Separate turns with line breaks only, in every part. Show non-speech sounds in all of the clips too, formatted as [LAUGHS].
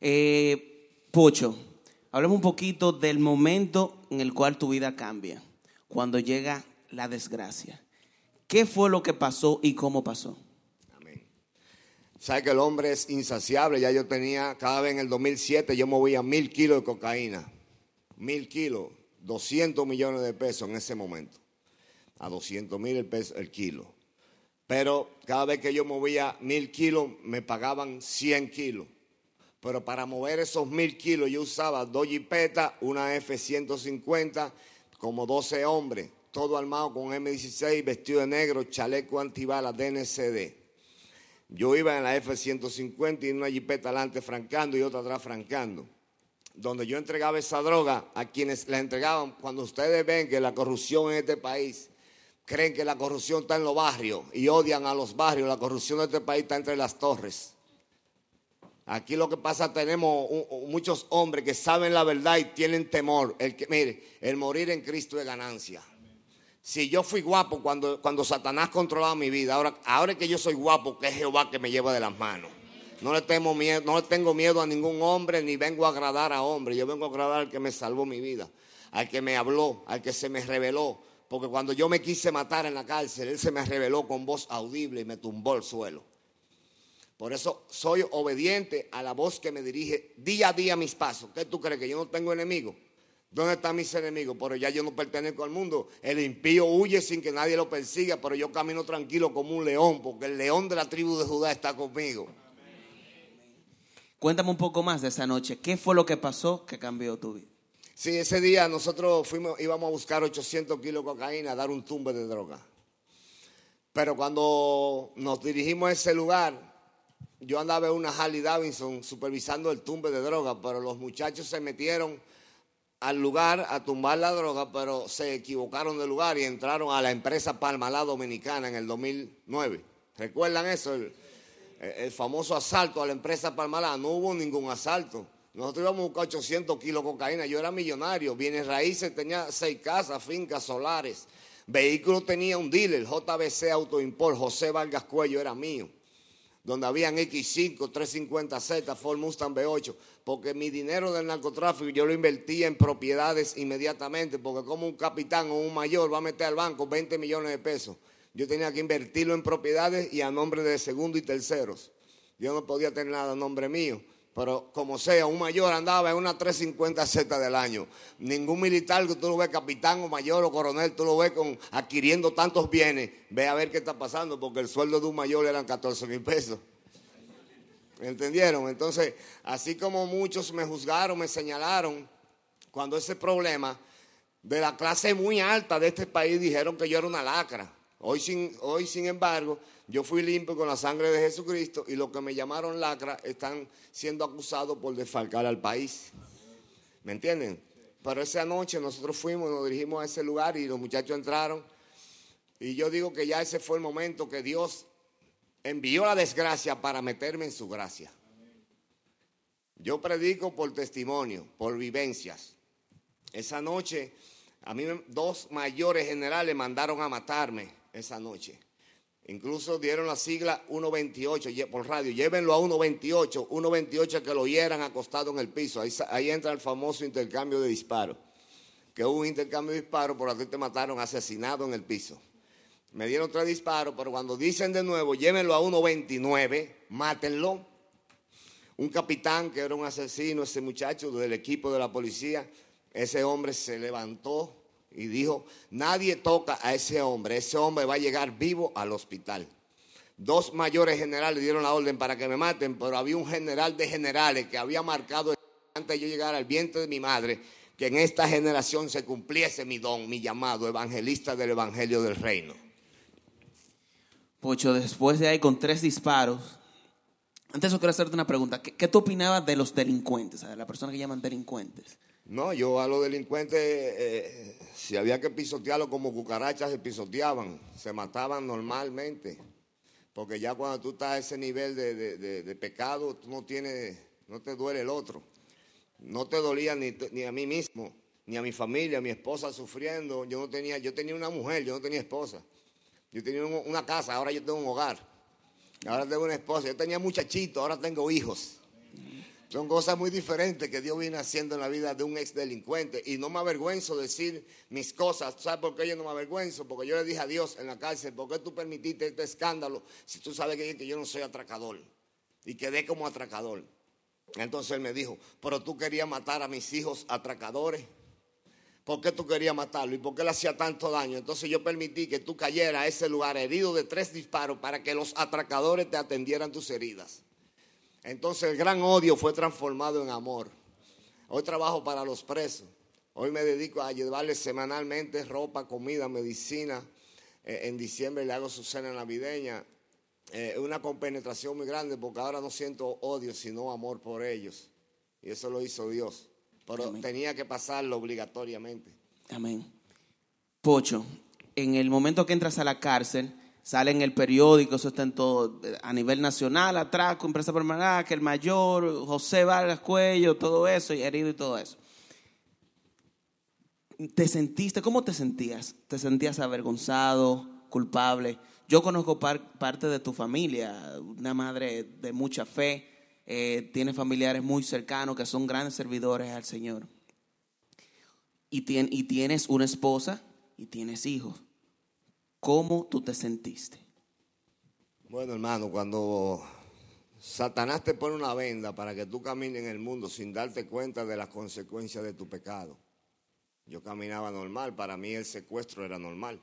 Eh, Pocho, hablemos un poquito del momento en el cual tu vida cambia, cuando llega la desgracia. ¿Qué fue lo que pasó y cómo pasó?
Amén. Sabe que el hombre es insaciable. Ya yo tenía, cada vez en el 2007, yo movía mil kilos de cocaína. Mil kilos, 200 millones de pesos en ese momento. A 200 mil el, peso, el kilo. Pero cada vez que yo movía mil kilos, me pagaban 100 kilos. Pero para mover esos mil kilos yo usaba dos jipetas, una F-150, como 12 hombres, todo armado con M16, vestido de negro, chaleco antibalas, DNCD. Yo iba en la F-150 y en una jipeta adelante francando y otra atrás francando. Donde yo entregaba esa droga a quienes la entregaban, cuando ustedes ven que la corrupción en este país creen que la corrupción está en los barrios y odian a los barrios. La corrupción de este país está entre las torres. Aquí lo que pasa, tenemos muchos hombres que saben la verdad y tienen temor. El que, mire, el morir en Cristo es ganancia. Si yo fui guapo cuando, cuando Satanás controlaba mi vida, ahora, ahora que yo soy guapo, que es Jehová que me lleva de las manos. No le, tengo miedo, a ningún hombre, ni vengo a agradar a hombre. Yo vengo a agradar al que me salvó mi vida, al que me habló, al que se me reveló, porque cuando yo me quise matar en la cárcel, Él se me reveló con voz audible y me tumbó al suelo. Por eso soy obediente a la voz que me dirige día a día mis pasos. ¿Qué tú crees? ¿Que yo no tengo enemigos? ¿Dónde están mis enemigos? Pero ya yo no pertenezco al mundo. El impío huye sin que nadie lo persiga, pero yo camino tranquilo como un león, porque el león de la tribu de Judá está conmigo.
Cuéntame un poco más de esa noche. ¿Qué fue lo que pasó que cambió tu vida?
Sí, ese día nosotros fuimos, íbamos a buscar 800 kilos de cocaína, a dar un tumbe de droga. Pero cuando nos dirigimos a ese lugar, yo andaba en una Harley Davidson supervisando el tumbe de droga, pero los muchachos se metieron al lugar a tumbar la droga, pero se equivocaron de lugar y entraron a la empresa Palmalá Dominicana en el 2009. ¿Recuerdan eso? El, famoso asalto a la empresa Palmalá. No hubo ningún asalto. Nosotros íbamos a buscar 800 kilos de cocaína. Yo era millonario. Bienes raíces, tenía seis casas, fincas, solares. Vehículos tenía un dealer, JBC Autoimport, José Vargas Cuello era mío. Donde habían X5, 350Z, Ford Mustang B8. Porque mi dinero del narcotráfico yo lo invertía en propiedades inmediatamente. Porque como un capitán o un mayor va a meter al banco 20 millones de pesos. Yo tenía que invertirlo en propiedades y a nombre de segundo y terceros. Yo no podía tener nada a nombre mío. Pero como sea, un mayor andaba en una 350Z del año. Ningún militar que tú lo ves capitán o mayor o coronel, tú lo ves con, adquiriendo tantos bienes. Ve a ver qué está pasando, porque el sueldo de un mayor eran 14 mil pesos. ¿Entendieron? Entonces, así como muchos me juzgaron, me señalaron, cuando ese problema de la clase muy alta de este país dijeron que yo era una lacra. Hoy sin, hoy, sin embargo, yo fui limpio con la sangre de Jesucristo y los que me llamaron lacra están siendo acusados por desfalcar al país. ¿Me entienden? Pero esa noche nosotros fuimos, nos dirigimos a ese lugar y los muchachos entraron. Y yo digo que ya ese fue el momento que Dios envió la desgracia para meterme en su gracia. Yo predico por testimonio, por vivencias. Esa noche a mí dos mayores generales mandaron a matarme esa noche. Incluso dieron la sigla 128 por radio. Llévenlo a 128. 128 que lo hieran acostado en el piso. Ahí, entra el famoso intercambio de disparos. Que hubo un intercambio de disparos, por aquí te mataron asesinado en el piso. Me dieron tres disparos, pero cuando dicen de nuevo, llévenlo a 129, mátenlo. Un capitán que era un asesino, ese muchacho del equipo de la policía, ese hombre se levantó y dijo, nadie toca a ese hombre, ese hombre va a llegar vivo al hospital. Dos mayores generales dieron la orden para que me maten, pero había un general de generales que había marcado antes de yo llegar al vientre de mi madre, que en esta generación se cumpliese mi don, mi llamado, evangelista del Evangelio del Reino.
Pocho, después de ahí con tres disparos, antes yo quiero hacerte una pregunta. ¿Qué, tú opinabas de los delincuentes, de las personas que llaman delincuentes?
No, yo a los delincuentes, eh, si había que pisotearlo como cucarachas, se pisoteaban, se mataban normalmente. Porque ya cuando tú estás a ese nivel de, pecado, tú no tienes, no te duele el otro. No te dolía ni, ni, a mí mismo, ni a mi familia, mi esposa sufriendo. Yo no tenía, yo tenía una mujer, yo no tenía esposa. Yo tenía una casa, ahora yo tengo un hogar. Ahora tengo una esposa. Yo tenía muchachitos, ahora tengo hijos. Son cosas muy diferentes que Dios viene haciendo en la vida de un ex delincuente. Y no me avergüenzo decir mis cosas. ¿Sabes por qué yo no me avergüenzo? Porque yo le dije a Dios en la cárcel, ¿por qué tú permitiste este escándalo si tú sabes que yo no soy atracador? Y quedé como atracador. Entonces él me dijo, pero tú querías matar a mis hijos atracadores. ¿Por qué tú querías matarlo? ¿Y por qué le hacía tanto daño? Entonces yo permití que tú cayeras a ese lugar herido de tres disparos para que los atracadores te atendieran tus heridas. Entonces el gran odio fue transformado en amor. Hoy trabajo para los presos. Hoy me dedico a llevarles semanalmente ropa, comida, medicina. Eh, en diciembre le hago su cena navideña. Es eh, una compenetración muy grande porque ahora no siento odio, sino amor por ellos. Y eso lo hizo Dios. Pero tenía que pasarlo obligatoriamente.
Amén. Pocho, en el momento que entras a la cárcel, sale en el periódico, eso está en todo, a nivel nacional, atraco, empresa permanente, que el mayor, José Vargas Cuello, todo eso, y herido y todo eso. ¿Te sentiste, cómo te sentías? ¿Te sentías avergonzado, culpable? Yo conozco parte de tu familia, una madre de mucha fe, eh, tiene familiares muy cercanos que son grandes servidores al Señor. Y tienes una esposa y tienes hijos. ¿Cómo tú te sentiste?
Bueno, hermano, cuando Satanás te pone una venda para que tú camines en el mundo sin darte cuenta de las consecuencias de tu pecado. Yo caminaba normal, para mí el secuestro era normal.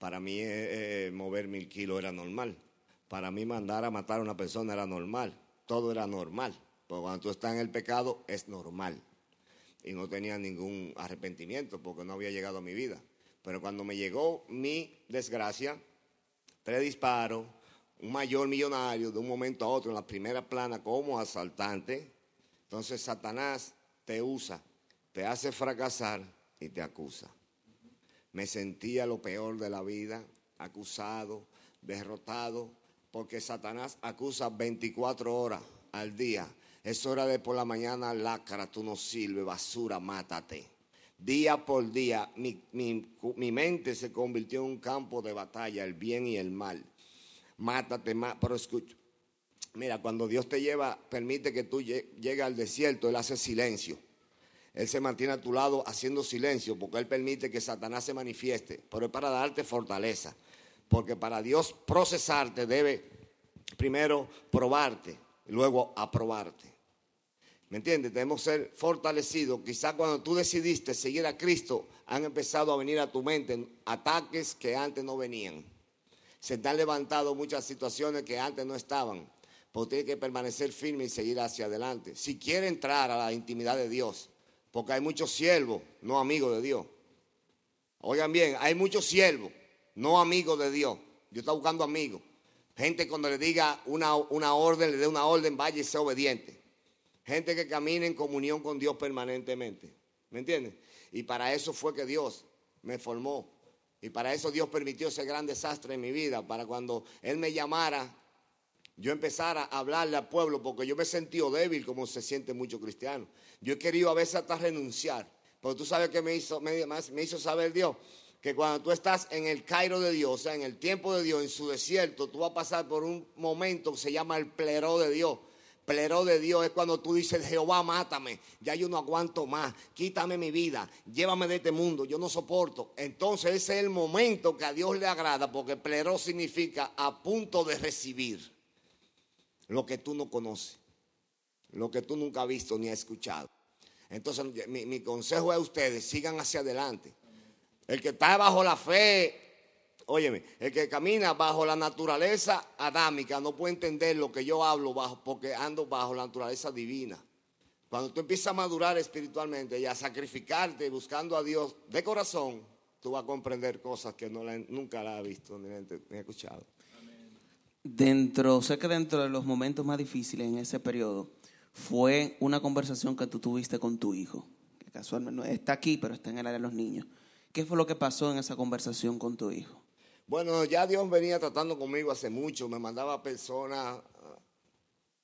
Para mí eh, eh, mover mil kilos era normal. Para mí mandar a matar a una persona era normal. Todo era normal. Porque cuando tú estás en el pecado es normal. Y no tenía ningún arrepentimiento porque no había llegado a mi vida. Pero cuando me llegó mi desgracia, tres disparos, un mayor millonario de un momento a otro en la primera plana como asaltante, entonces Satanás te usa, te hace fracasar y te acusa me sentía lo peor de la vida, acusado, derrotado, porque Satanás acusa 24 horas al día. Es hora de por la mañana, lacra, tú no sirves, basura, mátate. Día por día, mi, mi, mente se convirtió en un campo de batalla, el bien y el mal. Mátate, pero escucha. Mira, cuando Dios te lleva, permite que tú llegues al desierto, Él hace silencio. Él se mantiene a tu lado haciendo silencio porque Él permite que Satanás se manifieste, pero es para darte fortaleza. Porque para Dios procesarte debe primero probarte luego aprobarte. ¿Me entiendes? Debemos ser fortalecidos. Quizás cuando tú decidiste seguir a Cristo, han empezado a venir a tu mente ataques que antes no venían. Se te han levantado muchas situaciones que antes no estaban. Pero tienes que permanecer firme y seguir hacia adelante. Si quiere entrar a la intimidad de Dios, porque hay muchos siervos, no amigos de Dios. Oigan bien, hay muchos siervos, no amigos de Dios. Dios está buscando amigos. Gente cuando le diga una, una orden, le dé una orden, vaya y sea obediente. Gente que camine en comunión con Dios permanentemente. ¿Me entiendes? Y para eso fue que Dios me formó. Y para eso Dios permitió ese gran desastre en mi vida. Para cuando Él me llamara, yo empezara a hablarle al pueblo, porque yo me he débil como se siente mucho cristiano. Yo he querido a veces hasta renunciar. Pero tú sabes que me hizo, me, me hizo saber Dios que cuando tú estás en el Cairo de Dios, o sea, en el tiempo de Dios, en su desierto, tú vas a pasar por un momento que se llama el plero de Dios. Plero de Dios es cuando tú dices, Jehová, mátame, ya yo no aguanto más, quítame mi vida, llévame de este mundo, yo no soporto. Entonces ese es el momento que a Dios le agrada, porque plero significa a punto de recibir lo que tú no conoces lo que tú nunca has visto ni has escuchado. Entonces, mi, consejo es a ustedes, sigan hacia adelante. El que está bajo la fe, óyeme, el que camina bajo la naturaleza adámica no puede entender lo que yo hablo bajo, porque ando bajo la naturaleza divina. Cuando tú empiezas a madurar espiritualmente y a sacrificarte buscando a Dios de corazón, tú vas a comprender cosas que no nunca la has visto ni, ni escuchado.
Dentro, sé que dentro de los momentos más difíciles en ese periodo, fue una conversación que tú tuviste con tu hijo, que casualmente está aquí, pero está en el área de los niños. ¿Qué fue lo que pasó en esa conversación con tu hijo?
Bueno, ya Dios venía tratando conmigo hace mucho, me mandaba personas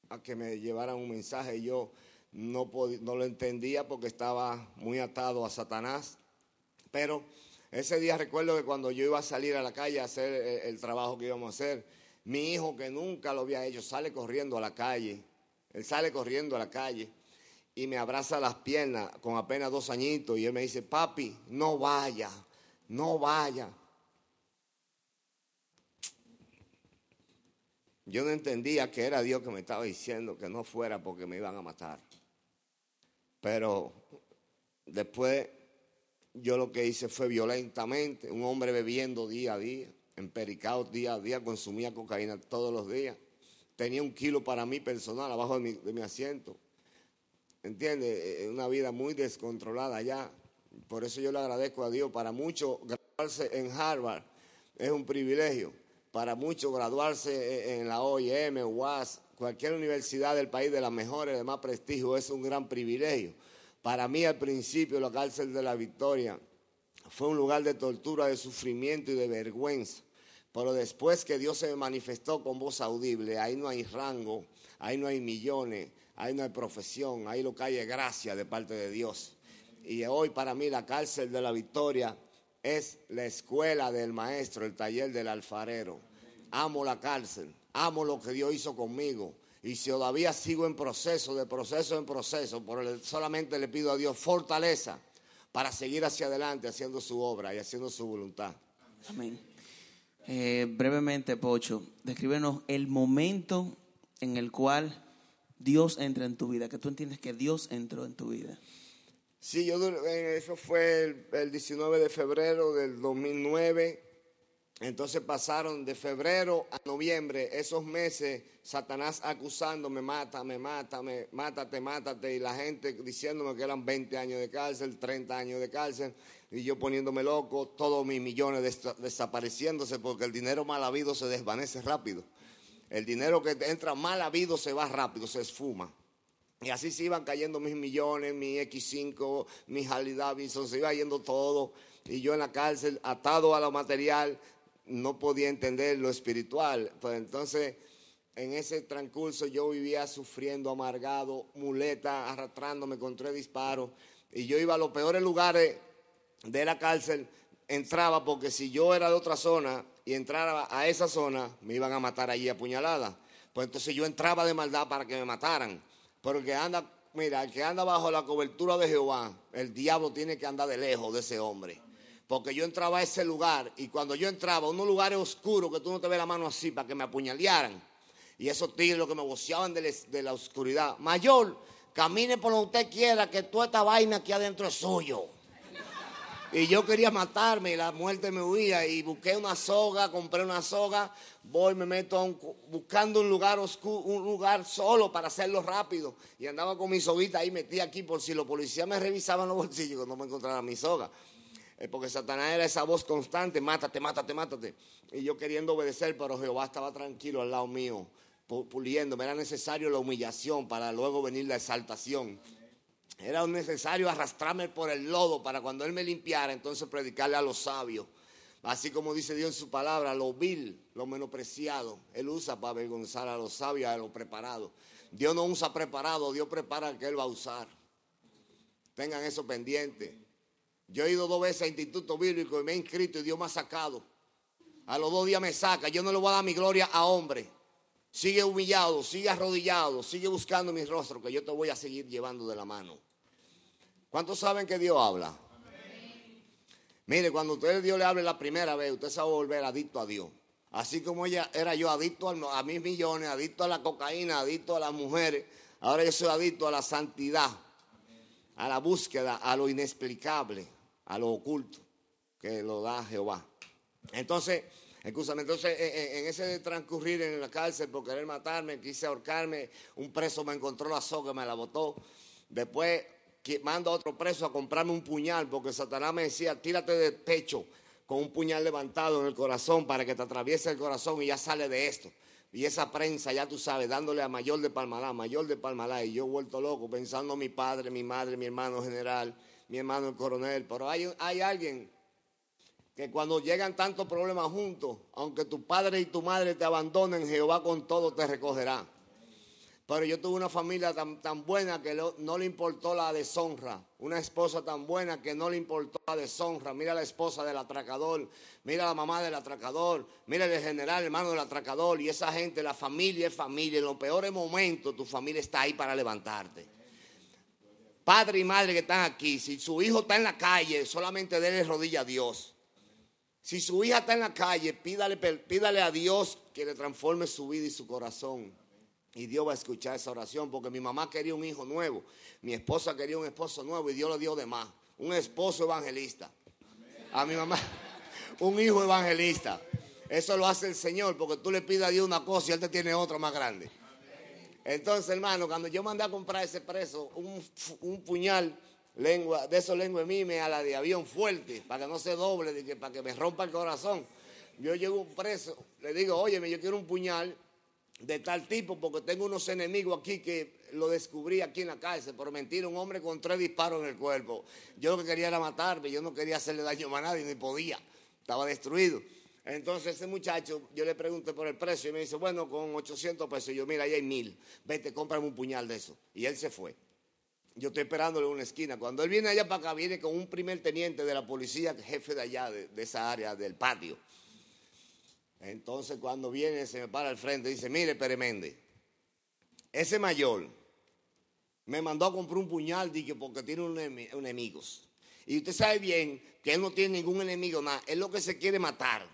a que me llevaran un mensaje y yo no, no lo entendía porque estaba muy atado a Satanás. Pero ese día recuerdo que cuando yo iba a salir a la calle a hacer el trabajo que íbamos a hacer, mi hijo que nunca lo había hecho sale corriendo a la calle Él sale corriendo a la calle y me abraza las piernas con apenas dos añitos y él me dice, papi, no vaya, no vaya. Yo no entendía que era Dios que me estaba diciendo que no fuera porque me iban a matar. Pero después yo lo que hice fue violentamente, un hombre bebiendo día a día, empericado día a día, consumía cocaína todos los días. Tenía un kilo para mí personal abajo de mi, de mi asiento. ¿Entiende? Una vida muy descontrolada ya. Por eso yo le agradezco a Dios. Para muchos, graduarse en Harvard es un privilegio. Para muchos, graduarse en la OIM, UAS, cualquier universidad del país de las mejores, de más prestigio, es un gran privilegio. Para mí, al principio, la cárcel de la Victoria fue un lugar de tortura, de sufrimiento y de vergüenza. Pero después que Dios se manifestó con voz audible, ahí no hay rango, ahí no hay millones, ahí no hay profesión, ahí lo que hay es gracia de parte de Dios. Y hoy para mí la cárcel de la victoria es la escuela del maestro, el taller del alfarero. Amo la cárcel, amo lo que Dios hizo conmigo. Y si todavía sigo en proceso, de proceso en proceso, solamente le pido a Dios fortaleza para seguir hacia adelante haciendo su obra y haciendo su voluntad.
Amén. Eh, brevemente, Pocho, descríbenos el momento en el cual Dios entra en tu vida, que tú entiendes que Dios entró en tu vida.
Sí, yo, eh, eso fue el, 19 de febrero del 2009. Entonces pasaron de febrero a noviembre, esos meses, Satanás acusándome, mata, me mata, me, mátate, mátate, y la gente diciéndome que eran 20 años de cárcel, 30 años de cárcel, y yo poniéndome loco, todos mis millones desapareciéndose porque el dinero mal habido se desvanece rápido. El dinero que entra mal habido se va rápido, se esfuma. Y así se iban cayendo mis millones, mi X5, mi Harley Davidson, se iba yendo todo. Y yo en la cárcel, atado a lo material, no podía entender lo espiritual. Pues entonces, en ese transcurso yo vivía sufriendo, amargado, muleta, arrastrándome con tres disparos. Y yo iba a los peores lugares de la cárcel, entraba porque si yo era de otra zona, y entrara a esa zona, me iban a matar allí a puñalada. Pues entonces yo entraba de maldad para que me mataran. Pero el que anda, mira, el que anda bajo la cobertura de Jehová, el diablo tiene que andar de lejos de ese hombre. Porque yo entraba a ese lugar y cuando yo entraba a unos lugares oscuros que tú no te ves la mano así para que me apuñalearan. Y esos tigres que me voceaban de, la oscuridad. Mayor, camine por donde usted quiera que toda esta vaina aquí adentro es suyo. Y yo quería matarme y la muerte me huía y busqué una soga, compré una soga, voy, me meto buscando un lugar oscuro, un lugar solo para hacerlo rápido. Y andaba con mi soguita ahí metí aquí por si los policías me revisaban los bolsillos no me encontraran mi soga. Eh, porque Satanás era esa voz constante, mátate, mátate, mátate. Y yo queriendo obedecer, pero Jehová estaba tranquilo al lado mío, puliendo. Me era necesario la humillación para luego venir la exaltación. Era necesario arrastrarme por el lodo para cuando Él me limpiara, entonces predicarle a los sabios. Así como dice Dios en su palabra, lo vil, lo menospreciado, Él usa para avergonzar a los sabios, a los preparados. Dios no usa preparado, Dios prepara al que Él va a usar. Tengan eso pendiente. Yo he ido dos veces a Instituto Bíblico y me he inscrito y Dios me ha sacado. A los dos días me saca. Yo no le voy a dar mi gloria a hombre. Sigue humillado, sigue arrodillado, sigue buscando mi rostro, que yo te voy a seguir llevando de la mano. ¿Cuántos saben que Dios habla? Mire, cuando usted Dios le hable la primera vez, usted se va a volver adicto a Dios. Así como ella era yo adicto a, mis millones, adicto a la cocaína, adicto a las mujeres, ahora yo soy adicto a la santidad, a la búsqueda, a lo inexplicable, a lo oculto que lo da Jehová. Entonces, Escúchame, entonces en, ese transcurrir en la cárcel por querer matarme, quise ahorcarme, un preso me encontró la soga, me la botó. Después mando a otro preso a comprarme un puñal, porque Satanás me decía, tírate de pecho con un puñal levantado en el corazón para que te atraviese el corazón y ya sale de esto. Y esa prensa, ya tú sabes, dándole a mayor de Palmalá, mayor de Palmalá. Y yo he vuelto loco pensando en mi padre, mi madre, mi hermano general, mi hermano el coronel. Pero hay, hay alguien que cuando llegan tantos problemas juntos, aunque tu padre y tu madre te abandonen, Jehová con todo te recogerá. Pero yo tuve una familia tan, tan buena que no le importó la deshonra. Una esposa tan buena que no le importó la deshonra. Mira la esposa del atracador, mira la mamá del atracador, mira el general, hermano del atracador. Y esa gente, la familia es familia. En los peores momentos tu familia está ahí para levantarte. Padre y madre que están aquí, si su hijo está en la calle, solamente déle rodilla a Dios. Si su hija está en la calle, pídale, pídale a Dios que le transforme su vida y su corazón. Y Dios va a escuchar esa oración porque mi mamá quería un hijo nuevo, mi esposa quería un esposo nuevo y Dios le dio de más. Un esposo evangelista. A mi mamá, [LAUGHS] un hijo evangelista. Eso lo hace el Señor porque tú le pides a Dios una cosa y Él te tiene otra más grande. Entonces, hermano, cuando yo mandé a comprar ese preso, un, puñal lengua, de esos lengua mime a la de avión fuerte, para que no se doble, para que me rompa el corazón. Yo llego un preso, le digo, oye, yo quiero un puñal de tal tipo, porque tengo unos enemigos aquí que lo descubrí aquí en la cárcel, por mentir, un hombre con tres disparos en el cuerpo. Yo lo que quería era matarme, yo no quería hacerle daño a nadie, ni podía, estaba destruido. Entonces ese muchacho, yo le pregunté por el precio y me dice, bueno, con 800 pesos. Y yo, mira, ahí hay mil, vete, cómprame un puñal de eso. Y él se fue. Yo estoy esperándole en una esquina. Cuando él viene allá para acá, viene con un primer teniente de la policía, jefe de allá, de, esa área, del patio. Entonces cuando viene se me para al frente y dice, mire Peremende, ese mayor me mandó a comprar un puñal porque tiene un enemigos. Y usted sabe bien que él no tiene ningún enemigo, nada. Él lo que se quiere matar.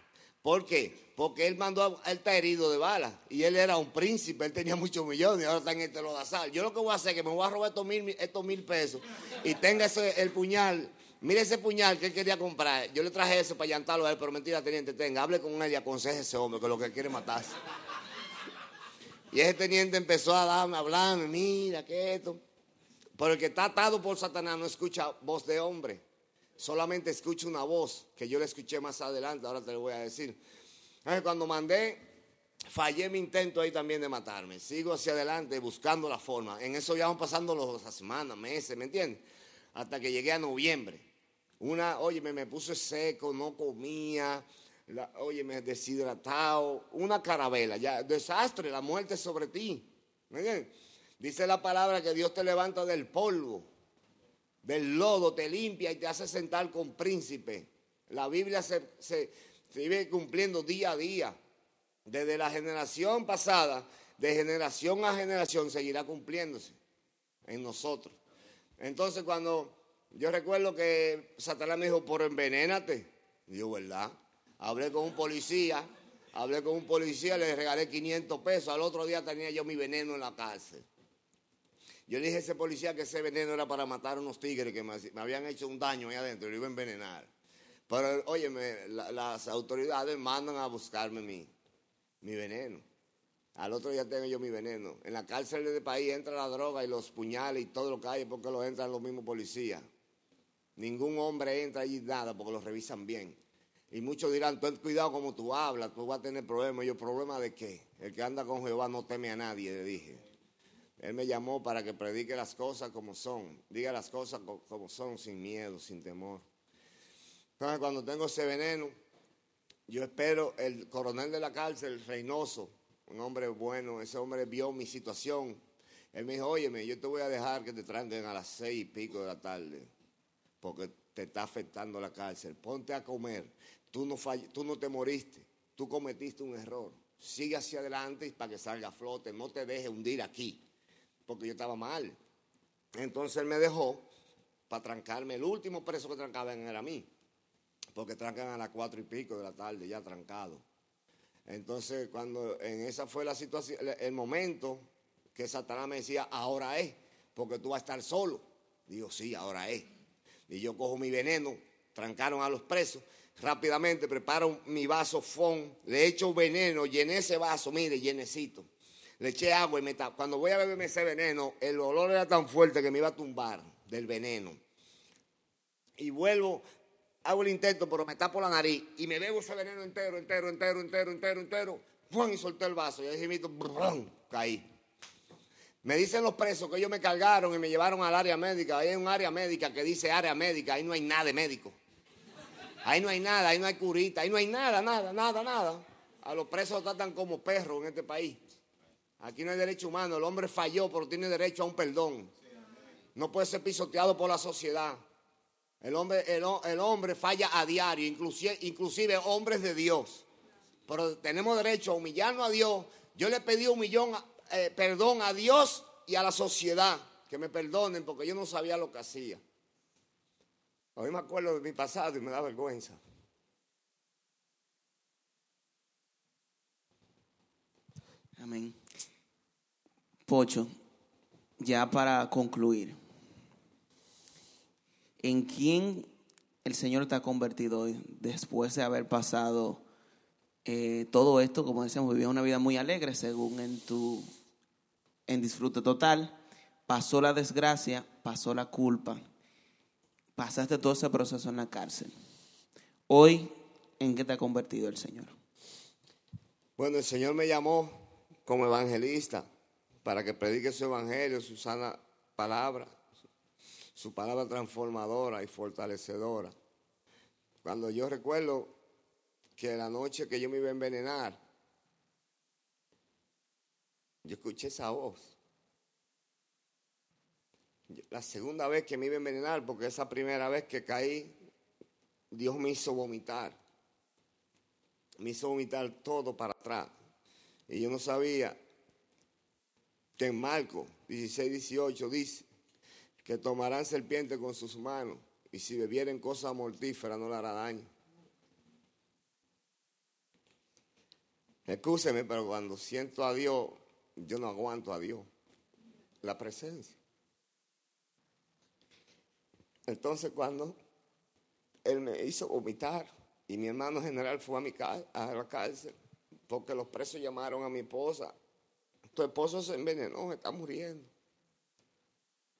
¿Por qué? Porque él mandó, él está herido de bala. Y él era un príncipe, él tenía muchos millones y ahora está en este lodazal. Yo lo que voy a hacer es que me voy a robar estos mil, pesos y tenga el puñal Mire ese puñal que él quería comprar. Yo le traje eso para llantarlo a él, pero mentira, teniente, tenga, hable con él y aconseje a ese hombre que lo que quiere matarse. Y ese teniente empezó a darme, a hablarme, mira, que esto. Pero el que está atado por Satanás no escucha voz de hombre. Solamente escucha una voz que yo le escuché más adelante, ahora te lo voy a decir. Cuando mandé, fallé mi intento ahí también de matarme. Sigo hacia adelante buscando la forma. En eso ya van pasando las semanas, meses, ¿me entiendes? Hasta que llegué a noviembre. Una, oye, me, puse seco, no comía, oye, me deshidratado, una carabela, ya, desastre, la muerte sobre ti. Dice la palabra que Dios te levanta del polvo, del lodo, te limpia y te hace sentar con príncipe. La Biblia se, se, se cumpliendo día a día. Desde la generación pasada, de generación a generación, seguirá cumpliéndose en nosotros. Entonces cuando yo recuerdo que Satanás me dijo, por envenénate. Yo, ¿verdad? Hablé con un policía, hablé con un policía, le regalé 500 pesos. Al otro día tenía yo mi veneno en la cárcel. Yo le dije a ese policía que ese veneno era para matar a unos tigres que me, habían hecho un daño ahí adentro y lo iba a envenenar. Pero, oye, las autoridades mandan a buscarme mi, mi veneno. Al otro día tengo yo mi veneno. En la cárcel de país entra la droga y los puñales y todo lo que hay porque lo entran los mismos policías. Ningún hombre entra allí nada porque lo revisan bien. Y muchos dirán, ten cuidado como tú hablas, tú vas a tener problemas. Y yo, ¿problema de qué? El que anda con Jehová no teme a nadie, le dije. Él me llamó para que predique las cosas como son. Diga las cosas como son, sin miedo, sin temor. Entonces, cuando tengo ese veneno, yo espero el coronel de la cárcel, Reynoso, un hombre bueno, ese hombre vio mi situación. Él me dijo, óyeme, yo te voy a dejar que te traigan a las seis y pico de la tarde porque te está afectando la cárcel. Ponte a comer. Tú no, tú no te moriste. Tú cometiste un error. Sigue hacia adelante para que salga a flote. No te dejes hundir aquí. Porque yo estaba mal. Entonces él me dejó para trancarme. El último preso que trancaban era a mí. Porque trancan a las cuatro y pico de la tarde, ya trancado. Entonces, cuando en esa fue la situación, el momento que Satanás me decía, ahora es, porque tú vas a estar solo. Digo, sí, ahora es. Y yo cojo mi veneno, trancaron a los presos, rápidamente preparo mi vaso fon, le echo veneno, llené ese vaso, mire, llenecito. Le eché agua y me Cuando voy a beberme ese veneno, el olor era tan fuerte que me iba a tumbar del veneno. Y vuelvo, hago el intento, pero me tapo la nariz y me bebo ese veneno entero, entero, entero, entero, entero, entero. ¡Pum! Y solté el vaso. Y ahí caí. Me dicen los presos que ellos me cargaron y me llevaron al área médica. Ahí hay un área médica que dice área médica. Ahí no hay nada de médico. Ahí no hay nada, ahí no hay curita, ahí no hay nada, nada, nada, nada. A los presos tratan como perros en este país. Aquí no hay derecho humano. El hombre falló, pero tiene derecho a un perdón. No puede ser pisoteado por la sociedad. El hombre, el, hombre falla a diario, inclusive, hombres de Dios. Pero tenemos derecho a humillarnos a Dios. Yo le pedí un millón, eh, perdón a Dios y a la sociedad. Que me perdonen porque yo no sabía lo que hacía. Hoy me acuerdo de mi pasado y me da vergüenza.
Amén. Pocho, ya para concluir, ¿en quién el Señor te ha convertido hoy después de haber pasado eh, todo esto? Como decíamos, vivió una vida muy alegre según en tu en disfrute total, pasó la desgracia, pasó la culpa, pasaste todo ese proceso en la cárcel. Hoy, ¿en qué te ha convertido el Señor?
Bueno, el Señor me llamó como evangelista para que predique su evangelio, su sana palabra, su palabra transformadora y fortalecedora. Cuando yo recuerdo que la noche que yo me iba a envenenar, yo escuché esa voz. La segunda vez que me iba a envenenar, porque esa primera vez que caí, Dios me hizo vomitar. Me hizo vomitar todo para atrás. Y yo no sabía que en Marco 16, 18 dice que tomarán serpiente con sus manos y si bebieren cosas mortíferas no le hará daño. Escúcheme, pero cuando siento a Dios, yo no aguanto a Dios. La presencia. Entonces cuando Él me hizo vomitar y mi hermano general fue a, mi a la cárcel, porque los presos llamaron a mi esposa. Tu esposo se envenenó, está muriendo.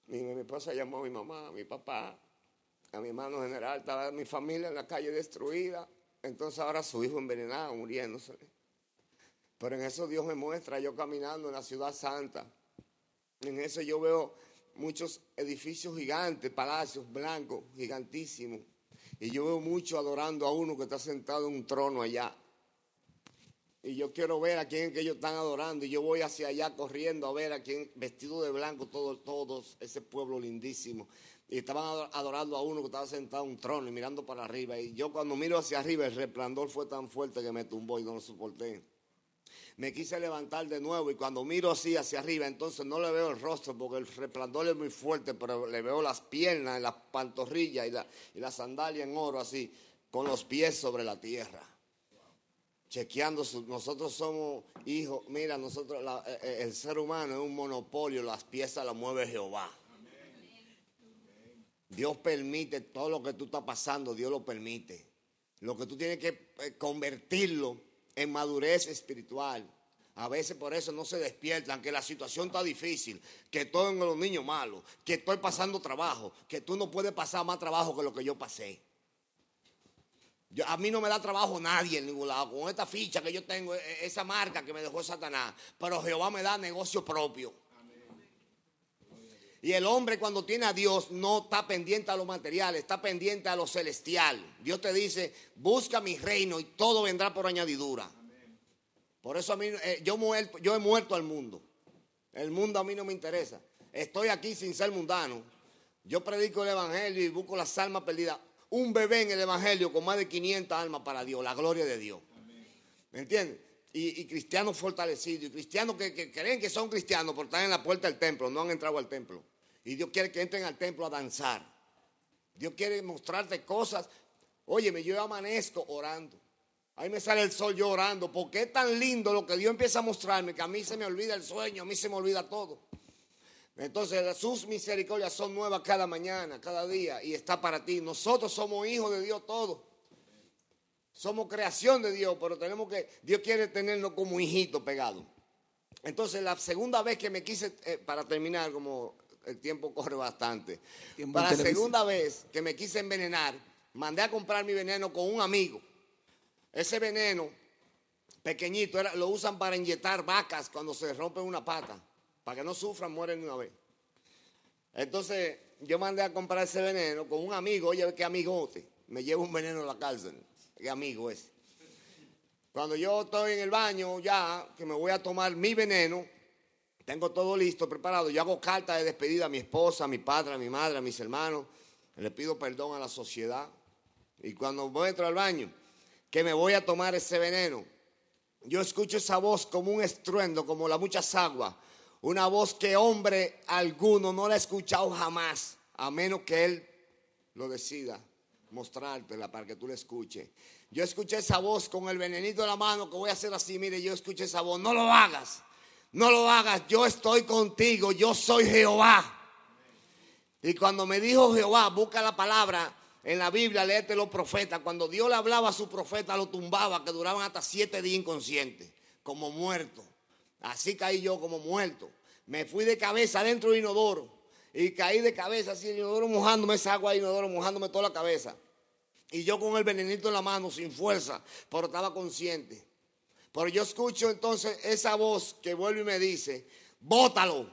Mi, mi esposa llamó a mi mamá, a mi papá, a mi hermano general, estaba mi familia en la calle destruida. Entonces ahora su hijo envenenado, muriéndose. Pero en eso Dios me muestra, yo caminando en la ciudad santa. En eso yo veo muchos edificios gigantes, palacios blancos, gigantísimos. Y yo veo mucho adorando a uno que está sentado en un trono allá. Y yo quiero ver a quién que ellos están adorando. Y yo voy hacia allá corriendo a ver a quién, vestido de blanco, todos, todos, ese pueblo lindísimo. Y estaban adorando a uno que estaba sentado en un trono y mirando para arriba. Y yo cuando miro hacia arriba, el resplandor fue tan fuerte que me tumbó y no lo soporté. Me quise levantar de nuevo y cuando miro así hacia arriba, entonces no le veo el rostro porque el resplandor es muy fuerte, pero le veo las piernas, las pantorrillas y la, y la sandalia en oro así, con los pies sobre la tierra chequeando, nosotros somos hijos, mira, nosotros, eh, eh, el ser humano es un monopolio, las piezas las mueve Jehová. Dios permite todo lo que tú estás pasando, Dios lo permite. Lo que tú tienes que eh, convertirlo en madurez espiritual. A veces por eso no se despiertan, que la situación está difícil, que todo en los niños malos, que estoy pasando trabajo, que tú no puedes pasar más trabajo que lo que yo pasé a mí no me da trabajo nadie en ningún lado. Con esta ficha que yo tengo, e, e, esa marca que me dejó Satanás. Pero Jehová me da negocio propio. Y el hombre cuando tiene a Dios no está pendiente a lo material, está pendiente a lo celestial. Dios te dice, busca mi reino y todo vendrá por añadidura. Por eso a mí, eh, yo, yo he muerto al mundo. El mundo a mí no me interesa. Estoy aquí sin ser mundano. Yo predico el Evangelio y busco las almas perdidas un bebé en el Evangelio con más de 500 almas para Dios, la gloria de Dios. ¿Me entiendes? Y, cristianos fortalecidos, y cristianos que, creen que son cristianos por estar en la puerta del templo, no han entrado al templo. Y Dios quiere que entren al templo a danzar. Dios quiere mostrarte cosas. Óyeme, yo amanezco orando. Ahí me sale el sol yo orando. Porque es tan lindo lo que Dios empieza a mostrarme que a mí se me olvida el sueño, a mí se me olvida todo. Entonces sus misericordias son nuevas cada mañana, cada día, y está para ti. Nosotros somos hijos de Dios todos. Somos creación de Dios, pero tenemos que, Dios quiere tenernos como hijitos pegados. Entonces la segunda vez que me quise, eh, para terminar, como el tiempo corre bastante, para la segunda vez que me quise envenenar, mandé a comprar mi veneno con un amigo. Ese veneno pequeñito lo usan para inyectar vacas cuando se rompen una pata. Para que no sufran, mueren una vez. Entonces, yo mandé a comprar ese veneno con un amigo. Oye, qué amigote. Me llevo un veneno a la cárcel. Qué amigo es. Cuando yo estoy en el baño ya, que me voy a tomar mi veneno, tengo todo listo, preparado. Yo hago carta de despedida a mi esposa, a mi padre, a mi madre, a mis hermanos. Le pido perdón a la sociedad. Y cuando voy a entrar al baño, que me voy a tomar ese veneno, yo escucho esa voz como un estruendo, como la muchas aguas. Una voz que hombre alguno no la ha escuchado jamás, a menos que él lo decida mostrártela para que tú la escuches. Yo escuché esa voz con el venenito en la mano que voy a hacer así, mire, yo escuché esa voz, no lo hagas, no lo hagas, yo estoy contigo, yo soy Jehová. Y cuando me dijo Jehová, busca la palabra en la Biblia, léete los profetas. Cuando Dios le hablaba a su profeta, lo tumbaba, que duraban hasta siete días inconscientes, como muerto. Así caí yo como muerto. Me fui de cabeza dentro del inodoro y caí de cabeza así, el inodoro mojándome esa agua, el inodoro mojándome toda la cabeza. Y yo con el venenito en la mano, sin fuerza, pero estaba consciente. Pero yo escucho entonces esa voz que vuelve y me dice, bótalo.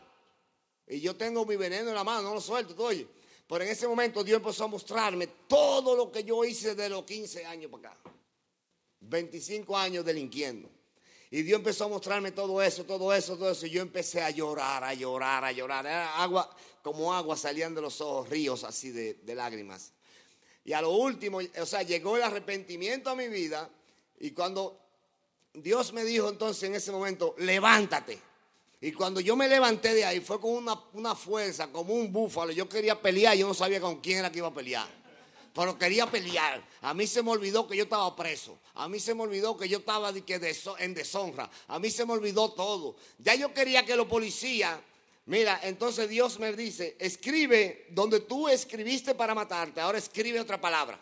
Y yo tengo mi veneno en la mano, no lo suelto, oye. Pero en ese momento Dios empezó a mostrarme todo lo que yo hice de los 15 años para acá. 25 años delinquiendo. Y Dios empezó a mostrarme todo eso, todo eso, todo eso. Y yo empecé a llorar, a llorar, a llorar. Era agua, como agua salían de los ojos, ríos así de, de lágrimas. Y a lo último, o sea, llegó el arrepentimiento a mi vida. Y cuando Dios me dijo entonces en ese momento, levántate. Y cuando yo me levanté de ahí, fue con una, una fuerza, como un búfalo. Yo quería pelear, yo no sabía con quién era que iba a pelear. Pero quería pelear. A mí se me olvidó que yo estaba preso. A mí se me olvidó que yo estaba en deshonra. A mí se me olvidó todo. Ya yo quería que los policías Mira, entonces Dios me dice, escribe donde tú escribiste para matarte, ahora escribe otra palabra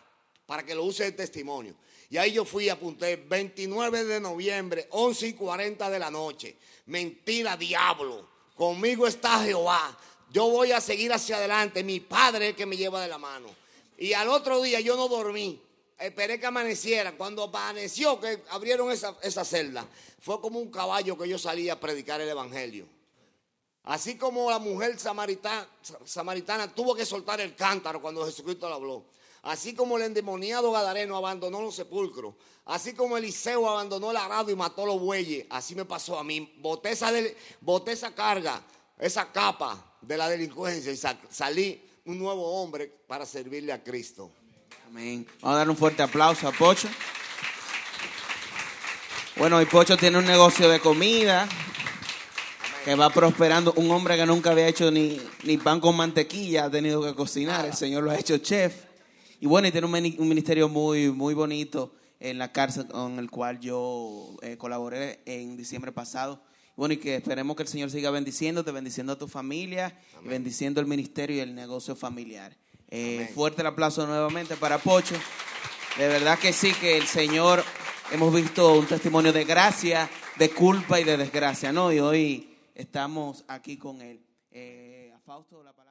para que lo use de testimonio. Y ahí yo fui apunté 29 de noviembre, 11 y 40 de la noche. Mentira, diablo. Conmigo está Jehová. Yo voy a seguir hacia adelante. Mi padre es el que me lleva de la mano. Y al otro día yo no dormí. Esperé que amaneciera. Cuando amaneció, que abrieron esa, esa celda, fue como un caballo que yo salía a predicar el evangelio. Así como la mujer samaritana, samaritana tuvo que soltar el cántaro cuando Jesucristo le habló. Así como el endemoniado Gadareno abandonó los sepulcros. Así como Eliseo abandonó el arado y mató los bueyes. Así me pasó a mí. Boté esa, boté esa carga, esa capa de la delincuencia y salí un nuevo hombre para servirle a Cristo.
Amén. Vamos a dar un fuerte aplauso a Pocho. Bueno, y Pocho tiene un negocio de comida que va prosperando. Un hombre que nunca había hecho ni, ni pan con mantequilla ha tenido que cocinar. El Señor lo ha hecho chef. Y bueno, y tiene un, ministerio muy, muy bonito en la cárcel con el cual yo eh, colaboré en diciembre pasado. Bueno, y que esperemos que el Señor siga bendiciéndote, bendiciendo a tu familia y bendiciendo el ministerio y el negocio familiar. Eh, fuerte el aplauso nuevamente para Pocho. De verdad que sí, que el Señor hemos visto un testimonio de gracia, de culpa y de desgracia, ¿no? Y hoy estamos aquí con él. Eh, a Fausto, la palabra.